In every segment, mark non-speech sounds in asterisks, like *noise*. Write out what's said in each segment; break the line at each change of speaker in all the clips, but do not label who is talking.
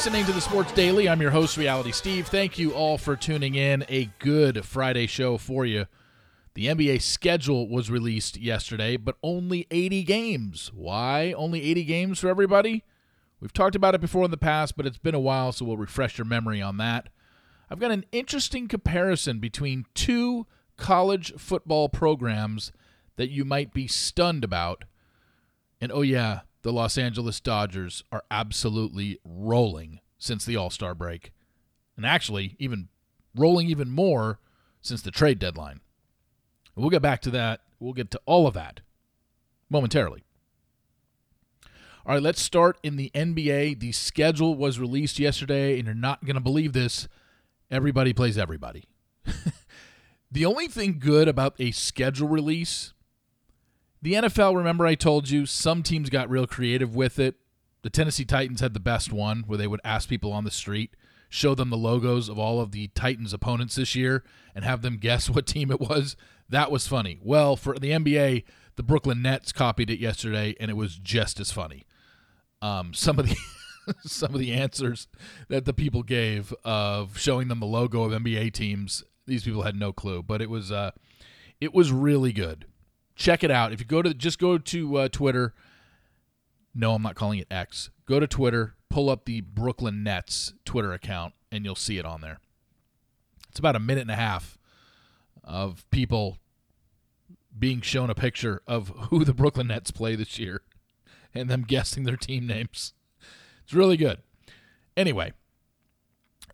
listening to the Sports Daily. I'm your host, Reality Steve. Thank you all for tuning in. A good Friday show for you. The NBA schedule was released yesterday, but only 80 games. Why only 80 games for everybody? We've talked about it before in the past, but it's been a while, so we'll refresh your memory on that. I've got an interesting comparison between two college football programs that you might be stunned about. And oh, yeah, the Los Angeles Dodgers are absolutely rolling since the All Star break. And actually, even rolling even more since the trade deadline. We'll get back to that. We'll get to all of that momentarily. All right, let's start in the NBA. The schedule was released yesterday, and you're not going to believe this. Everybody plays everybody. *laughs* the only thing good about a schedule release, the NFL, remember I told you, some teams got real creative with it. The Tennessee Titans had the best one where they would ask people on the street, show them the logos of all of the Titans opponents this year, and have them guess what team it was. That was funny. Well, for the NBA, the Brooklyn Nets copied it yesterday, and it was just as funny. Um, some of the *laughs* some of the answers that the people gave of showing them the logo of NBA teams, these people had no clue, but it was uh, it was really good. Check it out. If you go to just go to uh, Twitter. No, I'm not calling it X. Go to Twitter, pull up the Brooklyn Nets Twitter account, and you'll see it on there. It's about a minute and a half of people being shown a picture of who the Brooklyn Nets play this year *laughs* and them guessing their team names. It's really good. Anyway,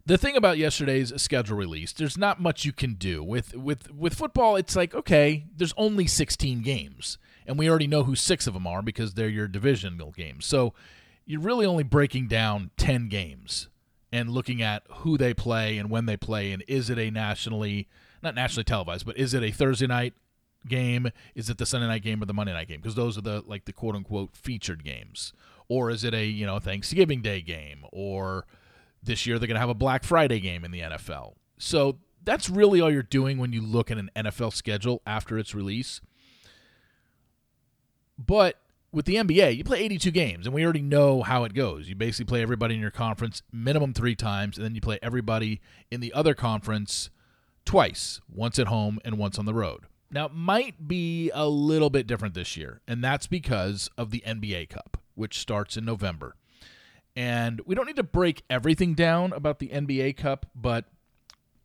the thing about yesterday's schedule release, there's not much you can do with with with football. It's like okay, there's only 16 games, and we already know who six of them are because they're your divisional games. So you're really only breaking down 10 games and looking at who they play and when they play, and is it a nationally not nationally televised, but is it a Thursday night game? Is it the Sunday night game or the Monday night game? Because those are the like the quote unquote featured games. Or is it a you know Thanksgiving Day game? Or this year they're going to have a Black Friday game in the NFL. So that's really all you're doing when you look at an NFL schedule after its release. But with the NBA, you play 82 games, and we already know how it goes. You basically play everybody in your conference minimum three times, and then you play everybody in the other conference twice, once at home and once on the road. Now, it might be a little bit different this year, and that's because of the NBA Cup, which starts in November. And we don't need to break everything down about the NBA Cup, but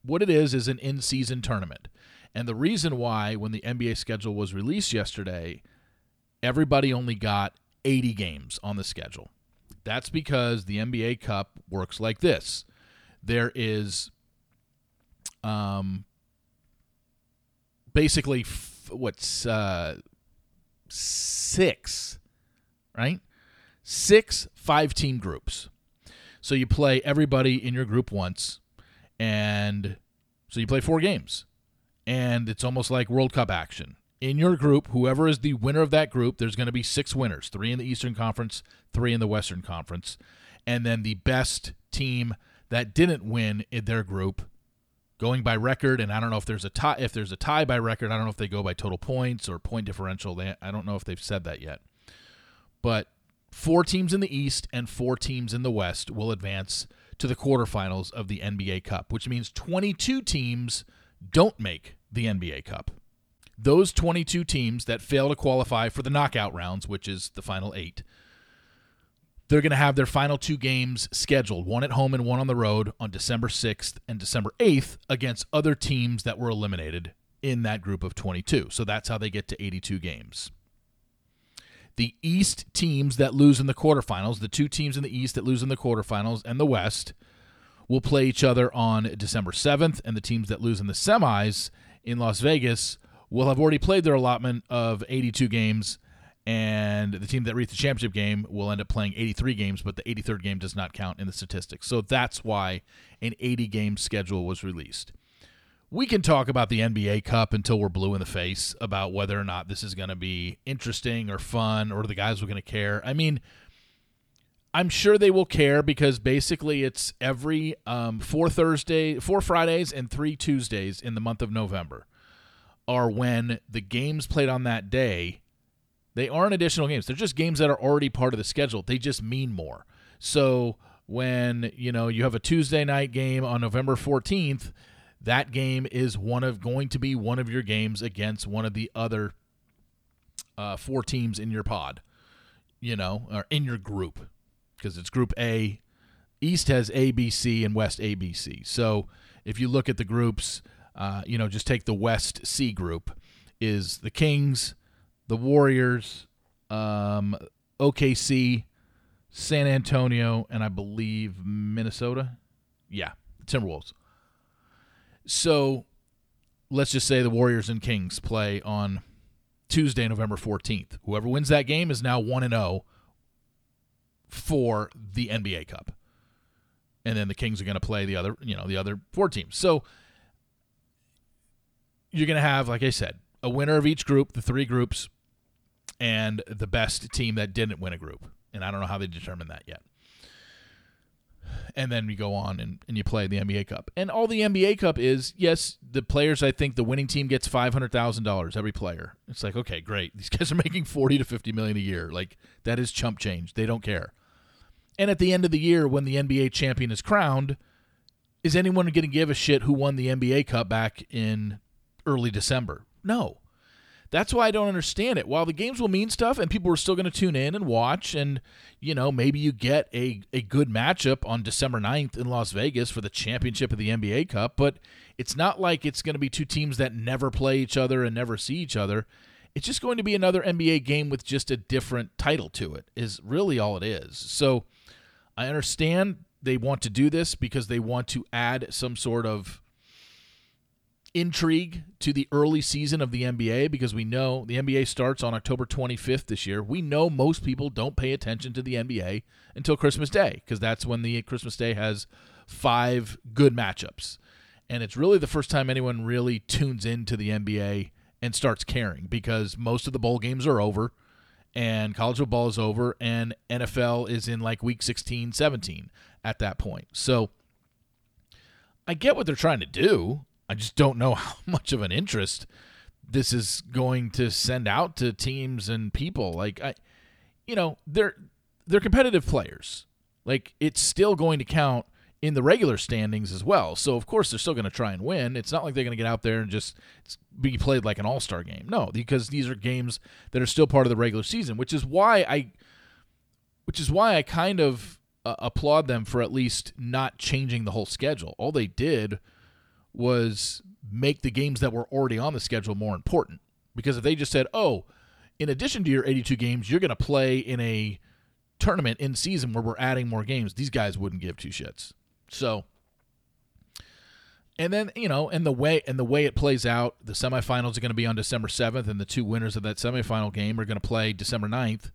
what it is is an in season tournament. And the reason why, when the NBA schedule was released yesterday, everybody only got 80 games on the schedule. That's because the NBA Cup works like this there is um, basically f- what's uh, six, right? Six five team groups. So you play everybody in your group once, and so you play four games, and it's almost like World Cup action. In your group, whoever is the winner of that group, there's going to be six winners three in the Eastern Conference, three in the Western Conference. And then the best team that didn't win in their group going by record, and I don't know if there's a tie. If there's a tie by record, I don't know if they go by total points or point differential. They, I don't know if they've said that yet. But four teams in the East and four teams in the West will advance to the quarterfinals of the NBA Cup, which means 22 teams don't make the NBA Cup. Those 22 teams that fail to qualify for the knockout rounds, which is the final eight, they're going to have their final two games scheduled, one at home and one on the road on December 6th and December 8th against other teams that were eliminated in that group of 22. So that's how they get to 82 games. The East teams that lose in the quarterfinals, the two teams in the East that lose in the quarterfinals, and the West will play each other on December 7th, and the teams that lose in the semis in Las Vegas will have already played their allotment of 82 games and the team that reached the championship game will end up playing 83 games, but the 83rd game does not count in the statistics. So that's why an 80 game schedule was released. We can talk about the NBA Cup until we're blue in the face about whether or not this is going to be interesting or fun or the guys are going to care. I mean, I'm sure they will care because basically it's every um, four Thursday, four Fridays, and three Tuesdays in the month of November are when the games played on that day they aren't additional games. They're just games that are already part of the schedule. They just mean more. So when you know you have a Tuesday night game on November 14th, that game is one of going to be one of your games against one of the other uh, four teams in your pod, you know, or in your group, because it's Group A. East has ABC and West ABC. So if you look at the groups, uh, you know, just take the West C group is the Kings, the Warriors, um, OKC, San Antonio, and I believe Minnesota. Yeah, Timberwolves. So let's just say the Warriors and Kings play on Tuesday, November 14th. Whoever wins that game is now 1 and 0 for the NBA Cup. And then the Kings are going to play the other, you know, the other four teams. So you're going to have like I said, a winner of each group, the three groups, and the best team that didn't win a group. And I don't know how they determine that yet. And then you go on and, and you play the NBA Cup. And all the NBA Cup is, yes, the players, I think the winning team gets $500,000 every player. It's like, okay, great. *laughs* These guys are making 40 to 50 million a year. Like that is chump change. They don't care. And at the end of the year when the NBA champion is crowned, is anyone going to give a shit who won the NBA Cup back in early December? No. That's why I don't understand it. While the games will mean stuff and people are still going to tune in and watch, and, you know, maybe you get a, a good matchup on December 9th in Las Vegas for the championship of the NBA Cup, but it's not like it's going to be two teams that never play each other and never see each other. It's just going to be another NBA game with just a different title to it, is really all it is. So I understand they want to do this because they want to add some sort of intrigue to the early season of the NBA because we know the NBA starts on October 25th this year. We know most people don't pay attention to the NBA until Christmas Day because that's when the Christmas Day has five good matchups. And it's really the first time anyone really tunes into the NBA and starts caring because most of the bowl games are over and college football is over and NFL is in like week 16, 17 at that point. So I get what they're trying to do. I just don't know *laughs* how much of an interest this is going to send out to teams and people. Like I you know, they're they're competitive players. Like it's still going to count in the regular standings as well. So of course they're still going to try and win. It's not like they're going to get out there and just be played like an all-star game. No, because these are games that are still part of the regular season, which is why I which is why I kind of uh, applaud them for at least not changing the whole schedule. All they did was make the games that were already on the schedule more important. Because if they just said, oh, in addition to your 82 games, you're going to play in a tournament in season where we're adding more games, these guys wouldn't give two shits. So, and then you know, and the way and the way it plays out, the semifinals are going to be on December 7th, and the two winners of that semifinal game are going to play December 9th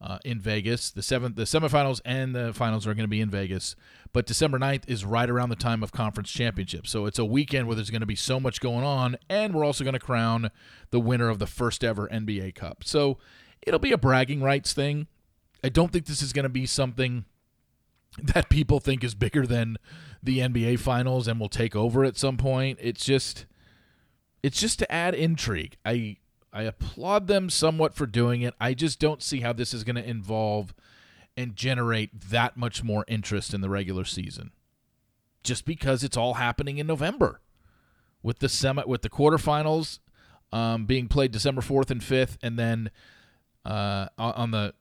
uh, in Vegas. The seventh, the semifinals and the finals are going to be in Vegas, but December 9th is right around the time of conference championship. So it's a weekend where there's going to be so much going on, and we're also going to crown the winner of the first ever NBA Cup. So it'll be a bragging rights thing. I don't think this is going to be something *laughs* that people think is bigger than the NBA finals and will take over at some point. It's just it's just to add intrigue. I I applaud them somewhat for doing it. I just don't see how this is going to involve and generate that much more interest in the regular season. Just because it's all happening in November. With the semi with the quarterfinals um, being played December 4th and 5th and then uh, on the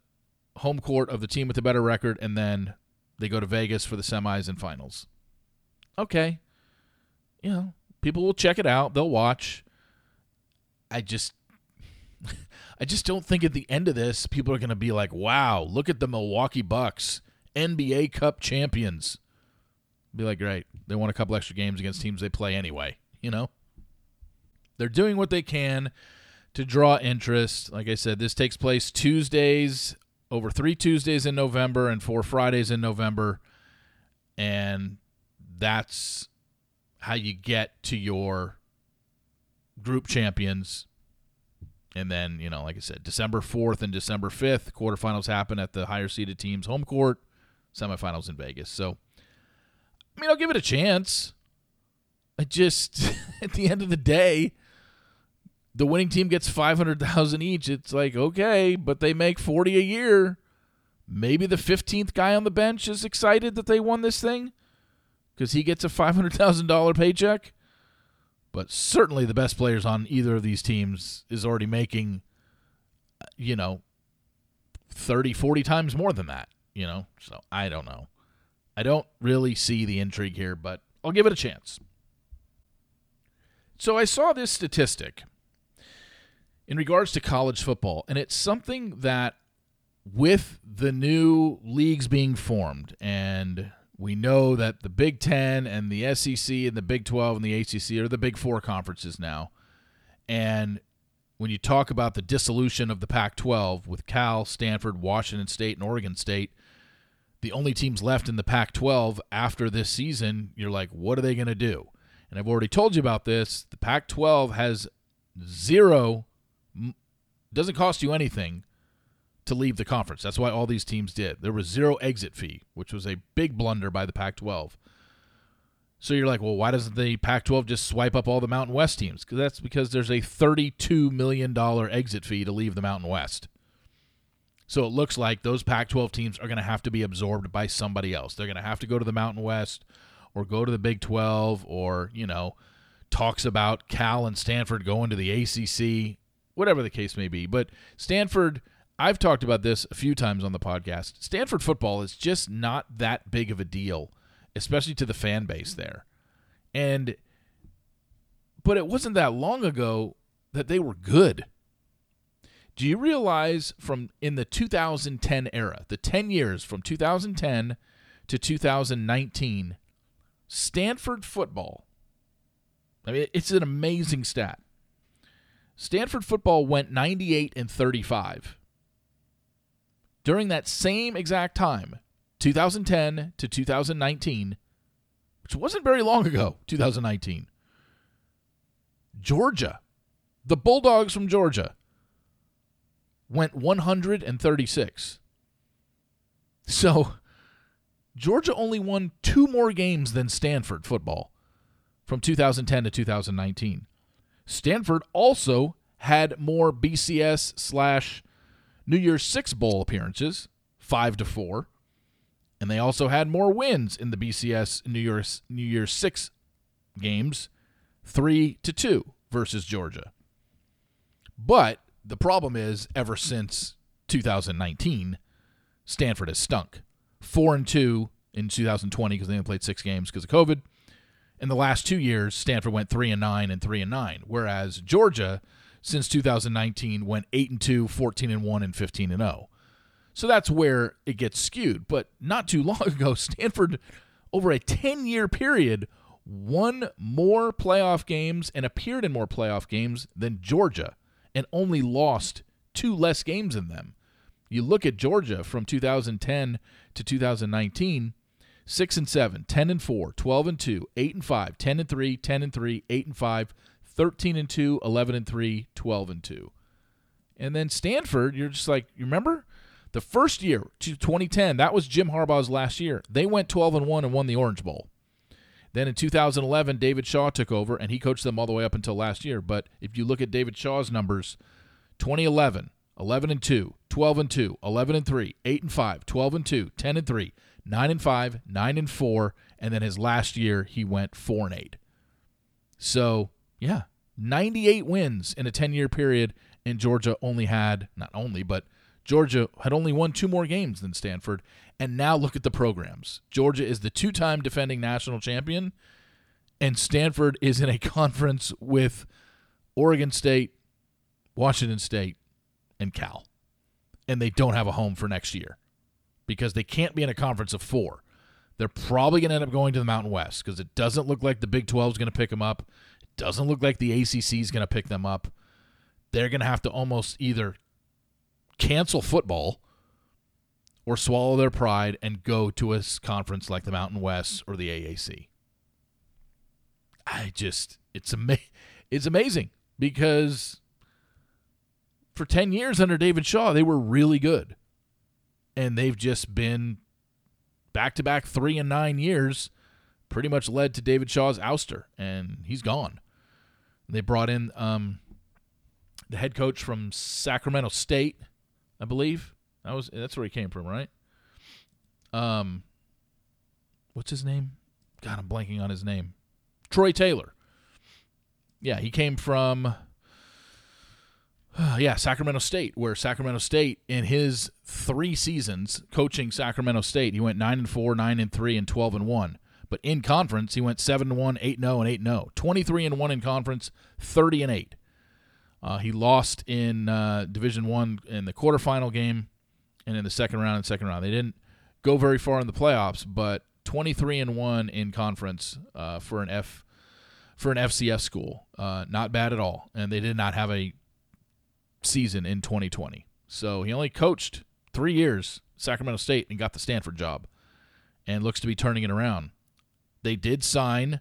home court of the team with the better record and then they go to Vegas for the semis and finals. Okay. You know, people will check it out, they'll watch. I just *laughs* I just don't think at the end of this, people are going to be like, wow, look at the Milwaukee Bucks, NBA Cup champions. Be like, great. They won a couple extra games against teams they play anyway, you know? They're doing what they can to draw interest. Like I said, this takes place Tuesdays, over three Tuesdays in November and four Fridays in November. And that's how you get to your group champions and then, you know, like I said, December 4th and December 5th, quarterfinals happen at the higher seeded team's home court, semifinals in Vegas. So, I mean, I'll give it a chance. I just, *laughs* at the end of the day, the winning team gets 500,000 each. It's like, okay, but they make 40 a year. Maybe the 15th guy on the bench is excited that they won this thing because he gets a $500,000 paycheck. But certainly the best players on either of these teams is already making, you know, 30, 40 times more than that, you know? So I don't know. I don't really see the intrigue here, but I'll give it a chance. So I saw this statistic in regards to college football, and it's something that with the new leagues being formed, and we know that the Big Ten and the SEC and the Big 12 and the ACC are the big four conferences now. And when you talk about the dissolution of the Pac 12 with Cal, Stanford, Washington State, and Oregon State, the only teams left in the Pac 12 after this season, you're like, what are they going to do? And I've already told you about this. The Pac 12 has zero, doesn't cost you anything to leave the conference. That's why all these teams did. There was zero exit fee, which was a big blunder by the Pac 12. So you're like, well, why doesn't the Pac 12 just swipe up all the Mountain West teams? Because that's because there's a $32 million exit fee to leave the Mountain West. So it looks like those Pac 12 teams are going to have to be absorbed by somebody else. They're going to have to go to the Mountain West or go to the Big 12 or, you know, talks about Cal and Stanford going to the ACC, whatever the case may be. But Stanford I've talked about this a few times on the podcast. Stanford football is just not that big of a deal, especially to the fan base there. And but it wasn't that long ago that they were good. Do you realize from in the 2010 era, the 10 years from 2010 to 2019, Stanford football I mean it's an amazing stat. Stanford football went 98 and 35 during that same exact time, 2010 to 2019, which wasn't very long ago, 2019, Georgia, the Bulldogs from Georgia, went 136. So Georgia only won two more games than Stanford football from 2010 to 2019. Stanford also had more BCS slash New Year's Six Bowl appearances, five to four, and they also had more wins in the BCS New Year's New Year's Six games, three to two versus Georgia. But the problem is, ever since 2019, Stanford has stunk. Four and two in 2020 because they only played six games because of COVID. In the last two years, Stanford went three and nine and three and nine, whereas Georgia since 2019 went 8 and 2, 14 and 1 and 15 and 0. So that's where it gets skewed, but not too *laughs* long ago Stanford over a 10-year period won more playoff games and appeared in more playoff games than Georgia and only lost two less games in them. You look at Georgia from 2010 to 2019, 6 and 7, 10 and 4, 12 and 2, 8 and 5, 10 and 3, 10 and 3, 8 and 5, 13 and 2, 11 and 3, 12 and 2. And then Stanford, you're just like, you remember the first year, 2010, that was Jim Harbaugh's last year. They went 12 and 1 and won the Orange Bowl. Then in 2011, David Shaw took over and he coached them all the way up until last year. But if you look at David Shaw's numbers, 2011, 11 and 2, 12 and 2, 11 and 3, 8 and 5, 12 and 2, 10 and 3, 9 and 5, 9 and 4, and then his last year he went 4 and 8. So yeah, 98 wins in a 10 year period, and Georgia only had, not only, but Georgia had only won two more games than Stanford. And now look at the programs. Georgia is the two time defending national champion, and Stanford is in a *laughs* conference with Oregon State, Washington State, and Cal. And they don't have a home for next year because they can't be in a conference of four. They're probably going to end up going to the Mountain West because it doesn't look like the Big 12 is going to pick them up. Doesn't look like the ACC is going to pick them up. They're going to have to almost either cancel football or swallow their pride and go to a conference like the Mountain West or the AAC. I just it's ama- it's amazing because for 10 years under David Shaw they were really good. And they've just been back to back 3 and 9 years pretty much led to David Shaw's ouster and he's gone. They brought in um, the head coach from Sacramento State, I believe. That was that's where he came from, right? Um, what's his name? God, I'm blanking on his name. Troy Taylor. Yeah, he came from. Uh, *sighs* yeah, Sacramento State, where Sacramento State in his three seasons coaching Sacramento State, he went nine and four, nine and three, and twelve and one. But in conference, he went seven and one, eight and zero, and eight and zero. Twenty three and one in conference, thirty and eight. Uh, he lost in uh, Division One in the quarterfinal game, and in the second round and second round. They didn't go very far in the playoffs, but 23 and one in conference uh, for an F for an FCS school, uh, not bad at all. And they did not have a season in 2020, so he only coached three years Sacramento State and got the Stanford job, and looks to be turning it around. They did sign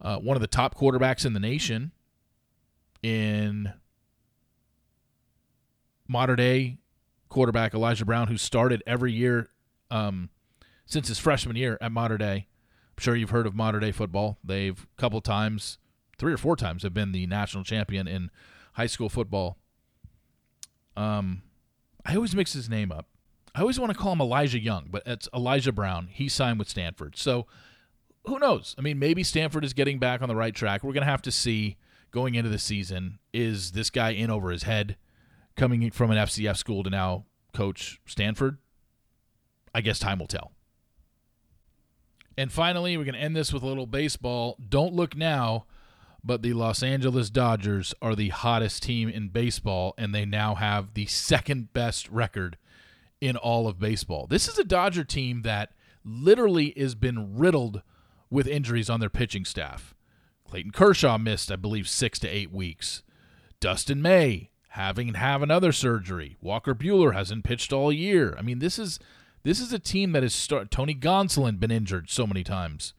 uh, one of the top quarterbacks in the nation in Mater Dei quarterback Elijah Brown, who started every year um, since his freshman year at Mater Dei. I'm sure you've heard of Mater Dei football. They've a couple times, three or four times, have been the national champion in high school football. Um, I always mix his name up. I always want to call him Elijah Young, but it's Elijah Brown. He signed with Stanford. So who knows? I mean, maybe Stanford is getting back on the right track. We're going to have to see going into the season. Is this guy in over his head coming from an FCF school to now coach Stanford? I guess time will tell. And finally, we're going to end this with a little baseball. Don't look now, but the Los Angeles Dodgers are the hottest team in baseball, and they now have the second best record in all of baseball. This is a Dodger team that literally has been riddled with injuries on their pitching staff. Clayton Kershaw missed, I believe, six to eight weeks. Dustin May having have another surgery. Walker Buehler hasn't pitched all year. I mean, this is this is a team that has start Tony Gonsolin been injured so many times.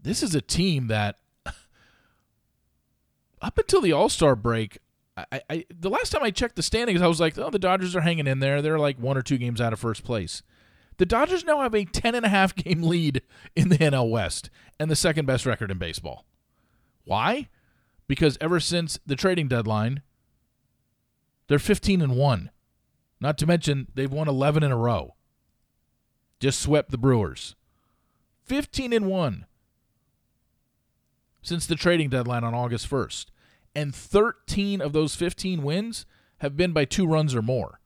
This is a team that *laughs* up until the All Star break, I, I the last time I checked the standings, I was like, oh, the Dodgers are hanging in there. They're like one or two games out of first place. The Dodgers now have a 10 and a half game lead in the NL West and the second best record in baseball. Why? Because ever since the trading deadline, they're 15 and 1. Not to mention they've won 11 in a row. Just swept the Brewers. 15 and 1 since the trading deadline on August 1st. And 13 of those 15 wins have been by two runs or more.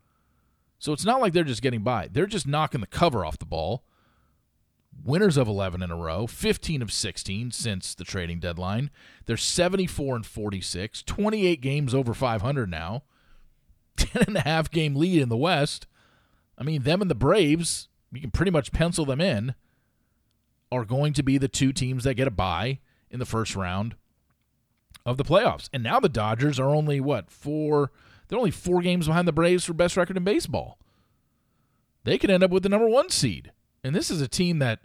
So it's not like they're just getting by. They're just knocking the cover off the ball. Winners of 11 in a row, 15 of 16 since the trading deadline. They're 74 and 46, 28 games over 500 now. *laughs* 10 and a half game lead in the West. I mean, them and the Braves, you can pretty much pencil them in, are going to be the two teams that get a bye in the first round of the playoffs. And now the Dodgers are only, what, four? They're only four games behind the Braves for best record in baseball. They could end up with the number one seed. And this is a team that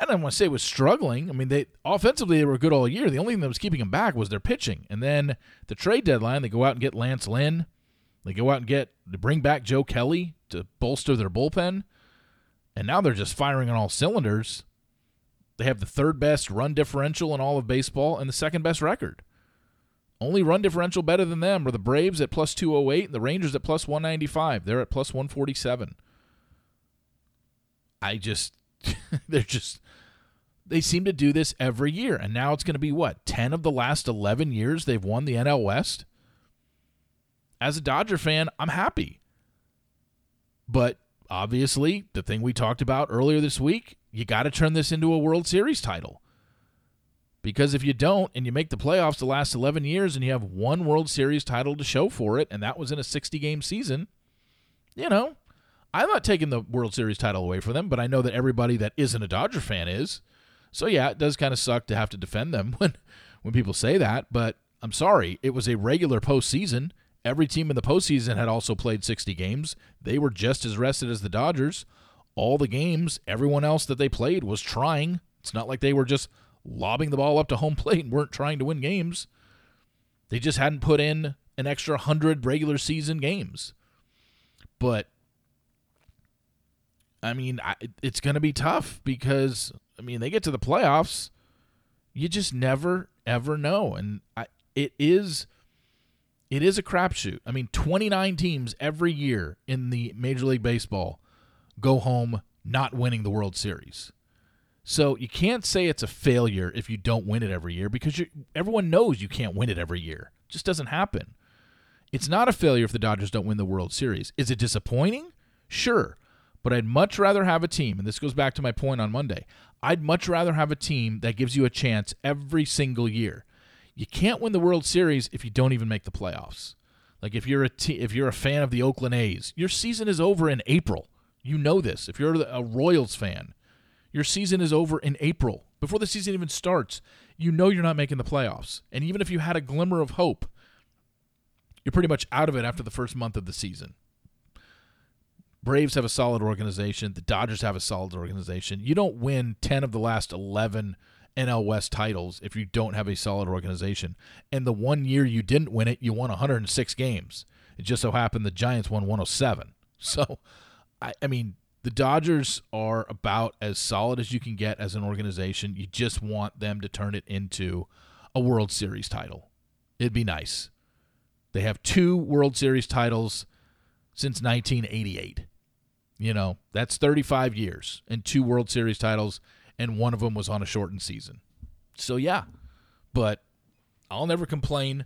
I don't want to say was struggling. I mean, they offensively they were good all year. The only thing that was keeping them back was their pitching. And then the trade deadline, they go out and get Lance Lynn. They go out and get to bring back Joe Kelly to bolster their bullpen. And now they're just firing on all cylinders. They have the third best run differential in all of baseball and the second best record. Only run differential better than them are the Braves at plus 208 and the Rangers at plus 195. They're at plus 147. I just *laughs* they're just they seem to do this every year and now it's going to be what 10 of the last 11 years they've won the NL West as a Dodger fan I'm happy but obviously the thing we talked about earlier this week you got to turn this into a World Series title because if you don't and you make the playoffs the last 11 years and you have one World Series title to show for it and that was in a 60 game season you know I'm not taking the World Series title away from them, but I know that everybody that isn't a Dodger fan is. So yeah, it does kind of suck to have to defend them *laughs* when when people say that, but I'm sorry, it was a regular postseason. Every team in the postseason had also played 60 games. They were just as rested as the Dodgers. All the games, everyone else that they played was trying. It's not like they were just lobbing the ball up to home plate and weren't trying to win games. They just hadn't put in an extra 100 regular season games. But I mean, I, it's going to be tough because I mean, they get to the playoffs, you just never ever know, and I, it is it is a crapshoot. I mean, 29 teams every year in the Major League Baseball go home not winning the World Series. So you can't say it's a failure if you don't win it every year because everyone knows you can't win it every year. It just doesn't happen. It's not a failure if the Dodgers don't win the World Series. Is it disappointing? Sure. But I'd much rather have a team, and this goes back to my point on Monday. I'd much rather have a team that gives you a chance every single year. You can't win the World Series if you don't even make the playoffs. Like if you're a if you're a fan of the Oakland A's, your season is over in April. You know this. If you're a Royals fan, your season is over in April. Before the season even starts, you know you're not making the playoffs. And even if you had a glimmer of hope, you're pretty much out of it after the first month of the season. Braves have a solid organization. The Dodgers have a solid organization. You don't win 10 of the last 11 NL West titles if you don't have a solid organization. And the one year you didn't win it, you won 106 games. It just so happened the Giants won 107. *laughs* So, I, I mean, the Dodgers are about as solid as you can get as an organization. You just want them to turn it into a World Series title. It'd be nice. They have two World Series titles since 1988. You know, that's 35 years and two World Series titles, and one of them was on a shortened season. So, yeah, but I'll never complain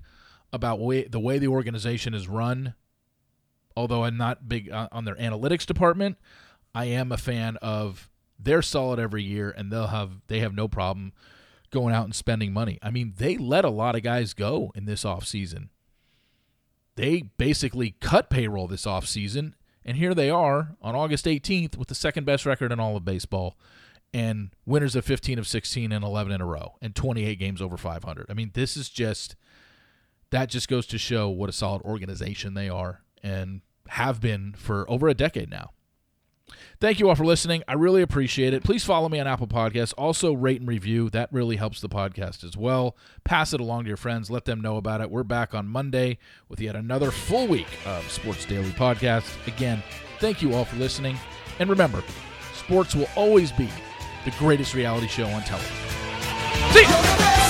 about way, the way the organization is run. Although I'm not big uh, on their analytics department, I am a fan of they're solid every year and they'll have they have no problem going out and spending money. I mean, they let a lot of guys go in this offseason. They basically cut payroll this offseason, and here they are on August 18th with the second best record in all of baseball and winners of 15 of 16 and 11 in a row and 28 games over 500. I mean, this is just that just goes to show what a solid organization they are and have been for over a decade now. Thank you all for listening. I really appreciate it. Please follow me on Apple Podcasts. Also, rate and review. That really helps the podcast as well. Pass it along to your friends. Let them know about it. We're back on Monday with yet another full week of Sports Daily Podcast. Again, thank you all for listening. And remember, sports will always be the greatest reality show on television. See you.